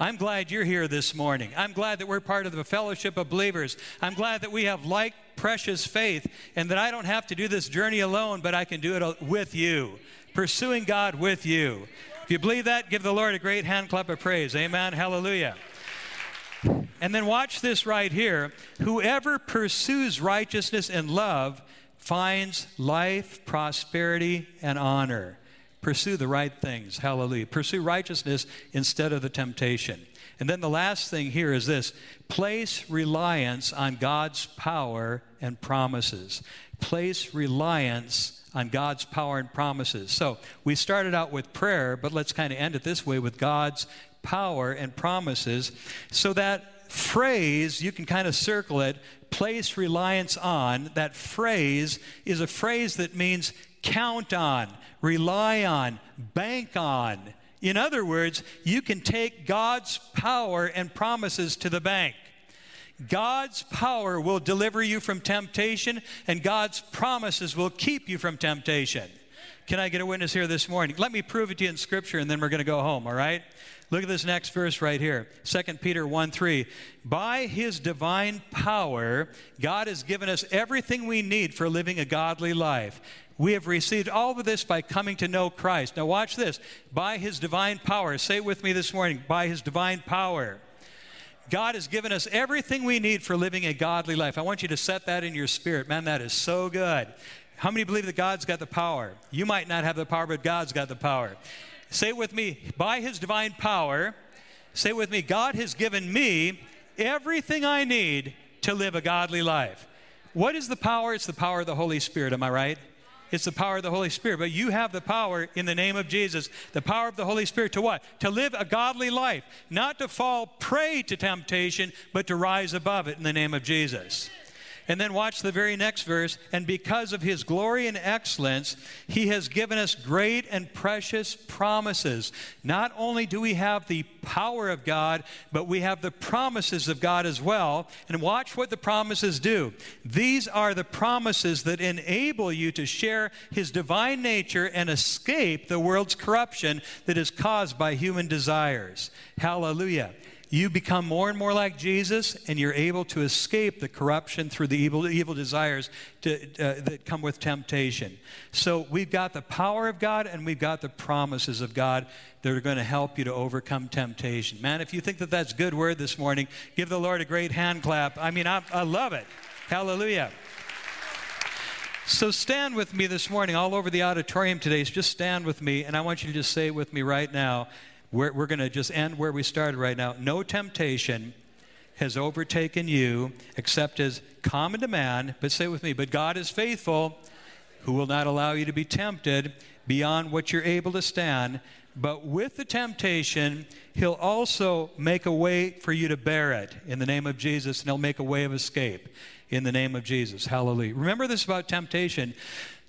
I'm glad you're here this morning. I'm glad that we're part of the fellowship of believers. I'm glad that we have like precious faith and that I don't have to do this journey alone, but I can do it with you, pursuing God with you. If you believe that, give the Lord a great hand clap of praise. Amen. Hallelujah. And then watch this right here. Whoever pursues righteousness and love finds life, prosperity, and honor. Pursue the right things. Hallelujah. Pursue righteousness instead of the temptation. And then the last thing here is this place reliance on God's power and promises. Place reliance on God's power and promises. So we started out with prayer, but let's kind of end it this way with God's power and promises. So that phrase, you can kind of circle it, place reliance on. That phrase is a phrase that means count on, rely on, bank on. In other words, you can take God's power and promises to the bank. God's power will deliver you from temptation, and God's promises will keep you from temptation. Can I get a witness here this morning? Let me prove it to you in Scripture, and then we're going to go home, all right? Look at this next verse right here 2 Peter 1 3. By his divine power, God has given us everything we need for living a godly life. We have received all of this by coming to know Christ. Now, watch this. By his divine power, say it with me this morning by his divine power. God has given us everything we need for living a godly life. I want you to set that in your spirit. Man, that is so good. How many believe that God's got the power? You might not have the power, but God's got the power. Say it with me. By his divine power, say it with me. God has given me everything I need to live a godly life. What is the power? It's the power of the Holy Spirit. Am I right? It's the power of the Holy Spirit. But you have the power in the name of Jesus, the power of the Holy Spirit to what? To live a godly life, not to fall prey to temptation, but to rise above it in the name of Jesus. And then watch the very next verse. And because of his glory and excellence, he has given us great and precious promises. Not only do we have the power of God, but we have the promises of God as well. And watch what the promises do. These are the promises that enable you to share his divine nature and escape the world's corruption that is caused by human desires. Hallelujah you become more and more like Jesus, and you're able to escape the corruption through the evil, evil desires to, uh, that come with temptation. So we've got the power of God, and we've got the promises of God that are going to help you to overcome temptation. Man, if you think that that's good word this morning, give the Lord a great hand clap. I mean, I, I love it. Hallelujah. So stand with me this morning all over the auditorium today. Just stand with me, and I want you to just say it with me right now. We're, we're going to just end where we started right now. No temptation has overtaken you except as common to man, but say with me, but God is faithful, who will not allow you to be tempted beyond what you're able to stand. But with the temptation, He'll also make a way for you to bear it in the name of Jesus, and He'll make a way of escape in the name of Jesus. Hallelujah. Remember this about temptation.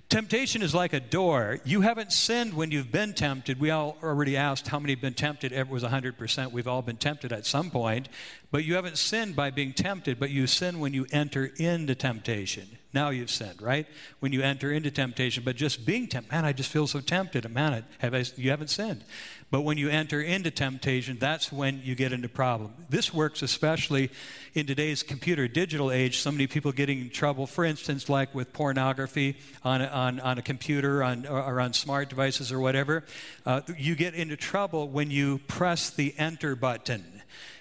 Temptation is like a door. You haven't sinned when you've been tempted. We all already asked how many have been tempted. It was 100%. We've all been tempted at some point. But you haven't sinned by being tempted, but you sin when you enter into temptation. Now you've sinned, right? When you enter into temptation, but just being tempted, man, I just feel so tempted. Man, have I, you haven't sinned. But when you enter into temptation, that's when you get into problem. This works especially in today's computer digital age. So many people getting in trouble, for instance, like with pornography on a, on, on a computer on, or on smart devices or whatever. Uh, you get into trouble when you press the enter button.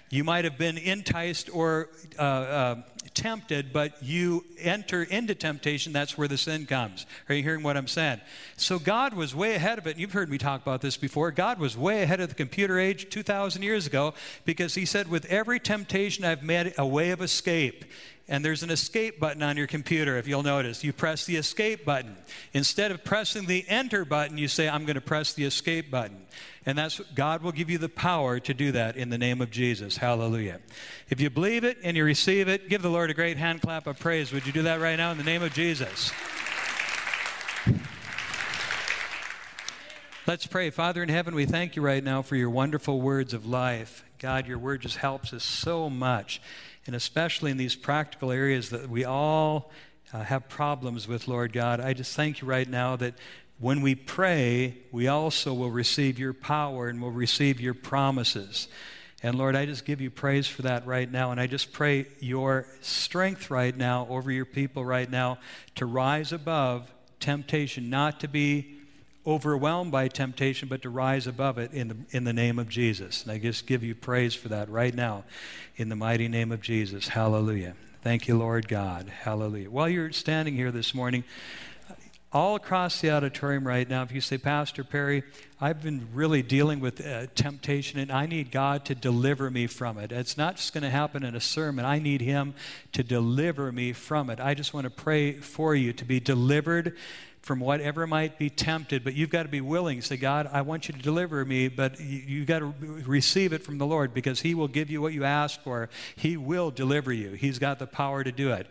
You might have been enticed or uh, uh, tempted, but you enter into temptation, that's where the sin comes. Are you hearing what I'm saying? So God was way ahead of it. And You've heard me talk about this before. God was way ahead of the computer age 2,000 years ago because He said, With every temptation, I've made a way of escape and there's an escape button on your computer, if you'll notice. You press the escape button. Instead of pressing the enter button, you say, I'm going to press the escape button. And that's God will give you the power to do that in the name of Jesus. Hallelujah. If you believe it and you receive it, give the Lord a great hand clap of praise. Would you do that right now in the name of Jesus? Let's pray. Father in heaven, we thank you right now for your wonderful words of life. God, your word just helps us so much and especially in these practical areas that we all uh, have problems with, Lord God, I just thank you right now that when we pray, we also will receive your power and will receive your promises. And Lord, I just give you praise for that right now. And I just pray your strength right now over your people right now to rise above temptation, not to be overwhelmed by temptation, but to rise above it in the, in the name of Jesus. And I just give you praise for that right now in the mighty name of Jesus. Hallelujah. Thank you, Lord God. Hallelujah. While you're standing here this morning, all across the auditorium right now, if you say, Pastor Perry, I've been really dealing with uh, temptation and I need God to deliver me from it. It's not just going to happen in a sermon. I need Him to deliver me from it. I just want to pray for you to be delivered from whatever might be tempted, but you've got to be willing. Say, God, I want you to deliver me, but you, have got to receive it from the Lord because He will give you what you ask for. He will deliver you. He's got the power to do it.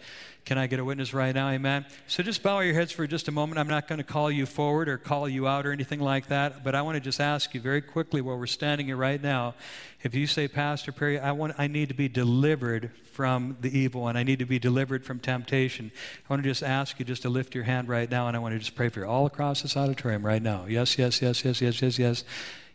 Can I get a witness right now? Amen. So just bow your heads for just a moment. I'm not going to call you forward or call you out or anything like that, but I want to just ask you very quickly while we're standing here right now. If you say, Pastor Perry, I want I need to be delivered from the evil one. I need to be delivered from temptation. I want to just ask you just to lift your hand right now, and I want to just pray for you all across this auditorium right now. Yes, yes, yes, yes, yes, yes, yes.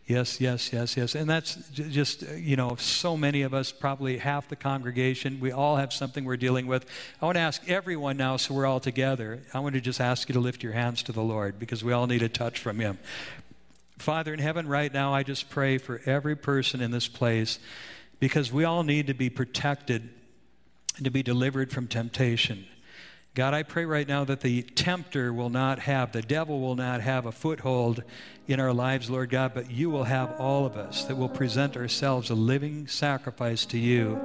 Yes, yes, yes, yes. And that's just, uh, you know, so many of us, probably half the congregation, we all have something we're dealing with. I want to ask everyone now, so we're all together, I want to just ask you to lift your hands to the Lord because we all need a touch from Him. Father in heaven, right now, I just pray for every person in this place because we all need to be protected and to be delivered from temptation. God, I pray right now that the tempter will not have, the devil will not have a foothold in our lives, Lord God, but you will have all of us, that will present ourselves a living sacrifice to you.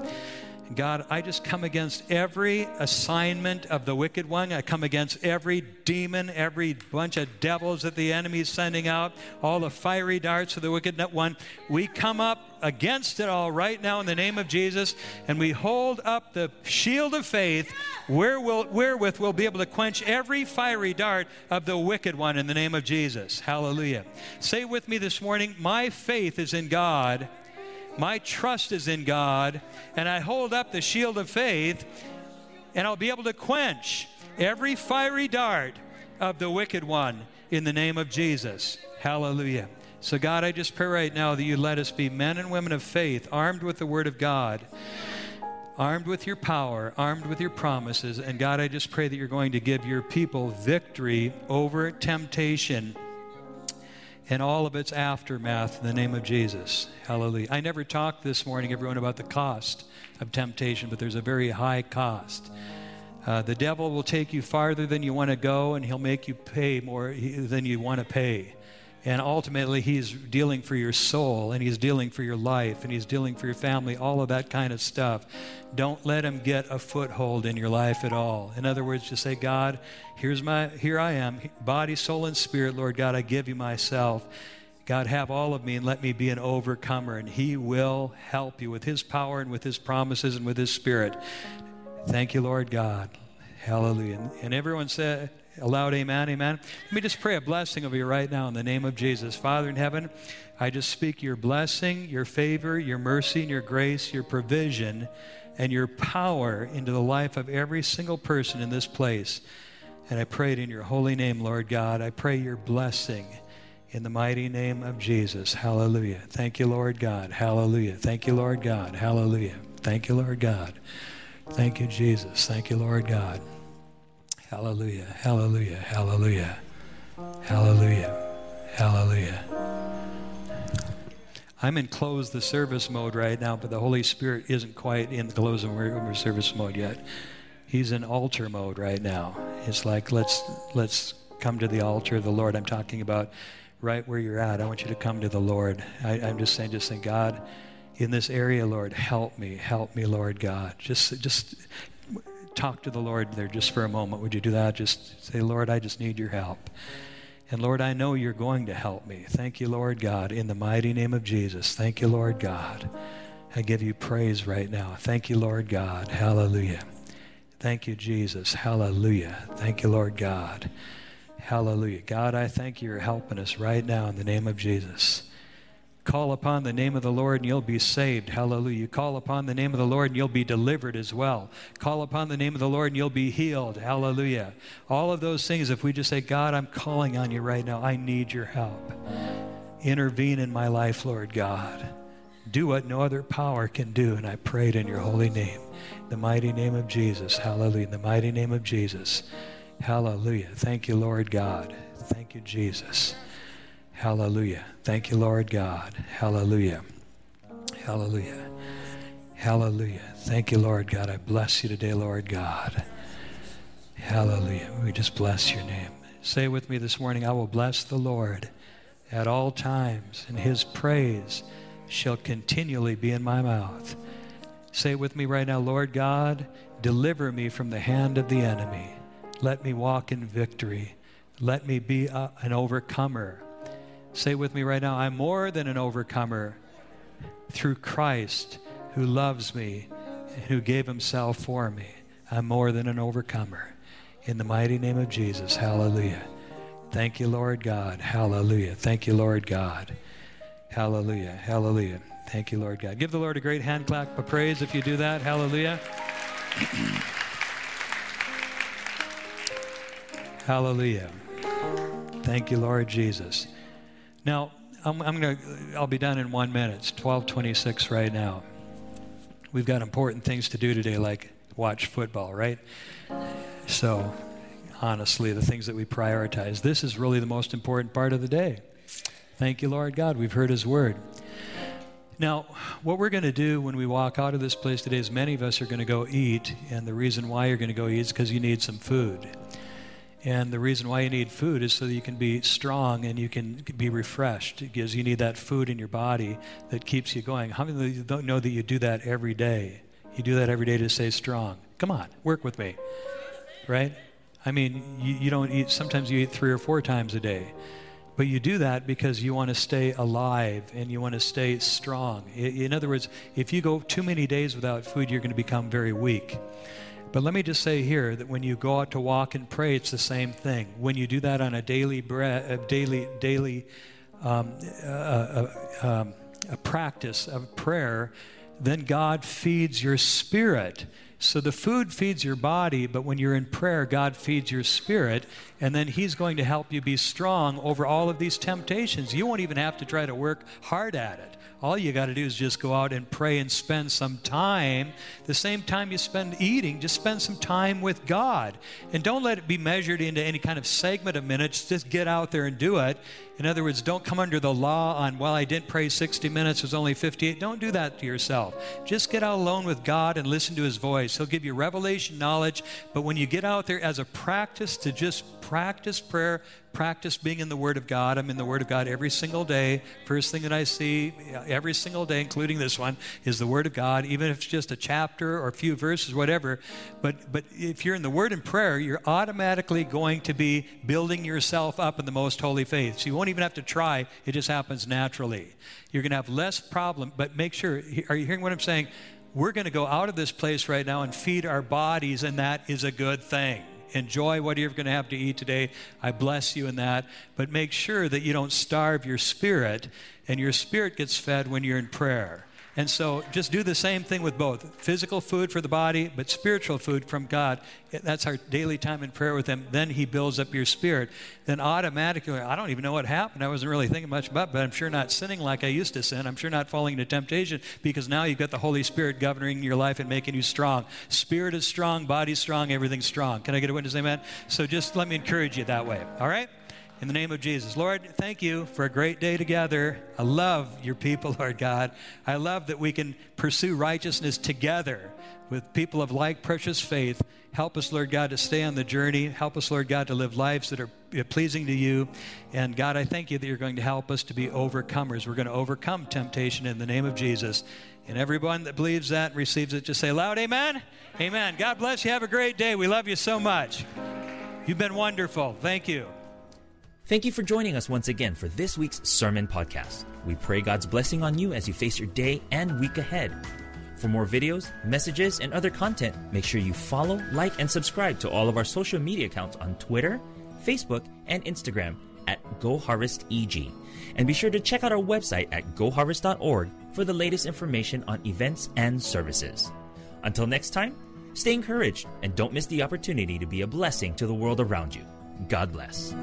God, I just come against every assignment of the wicked one. I come against every demon, every bunch of devils that the enemy is sending out, all the fiery darts of the wicked one. We come up against it all right now in the name of Jesus, and we hold up the shield of faith wherewith we'll be able to quench every fiery dart of the wicked one in the name of Jesus. Hallelujah. Say with me this morning, My faith is in God my trust is in God, and I hold up the shield of faith, and I'll be able to quench every fiery dart of the wicked one in the name of Jesus. Hallelujah. So, God, I just pray right now that you let us be men and women of faith, armed with the Word of God, armed with your power, armed with your promises. And, God, I just pray that you're going to give your people victory over temptation and all of its aftermath in the name of Jesus. Hallelujah. I never talked this morning, everyone, about the cost of temptation, but there's a very high cost. Uh, the devil will take you farther than you want to go, and he'll make you pay more than you want to pay. And ultimately, he's dealing for your soul, and he's dealing for your life, and he's dealing for your family, all of that kind of stuff. Don't let him get a foothold in your life at all. In other words, just say, God, here's my, here I am, body, soul, and spirit. Lord God, I give you myself. God, have all of me and let me be an overcomer. And He will help you with His power and with His promises and with His Spirit. Thank you, Lord God. Hallelujah. And everyone said, aloud, Amen, Amen. Let me just pray a blessing over you right now in the name of Jesus. Father in heaven, I just speak your blessing, your favor, your mercy, and your grace, your provision, and your power into the life of every single person in this place. And I pray it in your holy name, Lord God. I pray your blessing in the mighty name of Jesus. Hallelujah. Thank you, Lord God. Hallelujah. Thank you, Lord God. Hallelujah. Thank you, Lord God. Thank you, Jesus. Thank you, Lord God. Hallelujah. Hallelujah. Hallelujah. Hallelujah. Hallelujah. I'm in close the service mode right now, but the Holy Spirit isn't quite in the close the service mode yet. He's in altar mode right now. It's like let's let's come to the altar of the Lord. I'm talking about right where you're at. I want you to come to the Lord. I, am just saying, just saying, God, in this area, Lord, help me, help me, Lord God. Just, just talk to the Lord there just for a moment. Would you do that? Just say, Lord, I just need your help. And Lord, I know you're going to help me. Thank you, Lord God, in the mighty name of Jesus. Thank you, Lord God. I give you praise right now. Thank you, Lord God. Hallelujah. Thank you, Jesus. Hallelujah. Thank you, Lord God. Hallelujah. God, I thank you for helping us right now in the name of Jesus. Call upon the name of the Lord and you'll be saved. Hallelujah. Call upon the name of the Lord and you'll be delivered as well. Call upon the name of the Lord and you'll be healed. Hallelujah. All of those things, if we just say, God, I'm calling on you right now, I need your help. Intervene in my life, Lord God. Do what no other power can do. And I prayed in your holy name, the mighty name of Jesus. Hallelujah. In the mighty name of Jesus. Hallelujah. Thank you, Lord God. Thank you, Jesus. Hallelujah. Thank you, Lord God. Hallelujah. Hallelujah. Hallelujah. Thank you, Lord God. I bless you today, Lord God. Hallelujah. We just bless your name. Say with me this morning, I will bless the Lord at all times, and his praise shall continually be in my mouth. Say with me right now, Lord God, deliver me from the hand of the enemy. Let me walk in victory. Let me be a, an overcomer. Say with me right now, I'm more than an overcomer through Christ who loves me and who gave himself for me. I'm more than an overcomer. In the mighty name of Jesus, hallelujah. Thank you, Lord God. Hallelujah. Thank you, Lord God. Hallelujah. Hallelujah. Thank you, Lord God. Give the Lord a great hand clap of praise if you do that. Hallelujah. Hallelujah. Thank you, Lord Jesus. Now, I'm, I'm going to, I'll be done in one minute. It's 1226 right now. We've got important things to do today, like watch football, right? So, honestly, the things that we prioritize, this is really the most important part of the day. Thank you, Lord God. We've heard His word. Now, what we're going to do when we walk out of this place today is many of us are going to go eat, and the reason why you're going to go eat is because you need some food. And the reason why you need food is so that you can be strong and you can be refreshed because you need that food in your body that keeps you going. How many of you don't know that you do that every day? You do that every day to stay strong. Come on, work with me. Right? I mean, you, you don't eat, sometimes you eat three or four times a day. But you do that because you want to stay alive and you want to stay strong. In other words, if you go too many days without food, you're going to become very weak. But let me just say here that when you go out to walk and pray, it's the same thing. When you do that on a daily, bre- daily, daily um, uh, uh, um, a practice of prayer, then God feeds your spirit. So the food feeds your body, but when you're in prayer, God feeds your spirit, and then He's going to help you be strong over all of these temptations. You won't even have to try to work hard at it. All you got to do is just go out and pray and spend some time. The same time you spend eating, just spend some time with God. And don't let it be measured into any kind of segment of minutes. Just get out there and do it. In other words, don't come under the law on, well, I didn't pray 60 minutes, it was only 58. Don't do that to yourself. Just get out alone with God and listen to His voice. He'll give you revelation knowledge. But when you get out there as a practice to just practice prayer, practice being in the Word of God. I'm in the Word of God every single day. First thing that I see every single day, including this one, is the Word of God, even if it's just a chapter or a few verses, whatever. But, but if you're in the Word and prayer, you're automatically going to be building yourself up in the most holy faith. So you won't even have to try, it just happens naturally. You're going to have less problem, but make sure, are you hearing what I'm saying? We're going to go out of this place right now and feed our bodies, and that is a good thing. Enjoy what you're going to have to eat today. I bless you in that. But make sure that you don't starve your spirit, and your spirit gets fed when you're in prayer. And so just do the same thing with both physical food for the body, but spiritual food from God. That's our daily time in prayer with Him. Then He builds up your spirit. Then automatically, I don't even know what happened. I wasn't really thinking much about it, but I'm sure not sinning like I used to sin. I'm sure not falling into temptation because now you've got the Holy Spirit governing your life and making you strong. Spirit is strong, body's strong, everything's strong. Can I get a witness? Amen? So just let me encourage you that way. All right? In the name of Jesus. Lord, thank you for a great day together. I love your people, Lord God. I love that we can pursue righteousness together with people of like precious faith. Help us, Lord God, to stay on the journey. Help us, Lord God, to live lives that are uh, pleasing to you. And God, I thank you that you're going to help us to be overcomers. We're going to overcome temptation in the name of Jesus. And everyone that believes that and receives it, just say loud, Amen. Amen. God bless you. Have a great day. We love you so much. You've been wonderful. Thank you. Thank you for joining us once again for this week's Sermon Podcast. We pray God's blessing on you as you face your day and week ahead. For more videos, messages, and other content, make sure you follow, like, and subscribe to all of our social media accounts on Twitter, Facebook, and Instagram at GoHarvestEG. And be sure to check out our website at goharvest.org for the latest information on events and services. Until next time, stay encouraged and don't miss the opportunity to be a blessing to the world around you. God bless.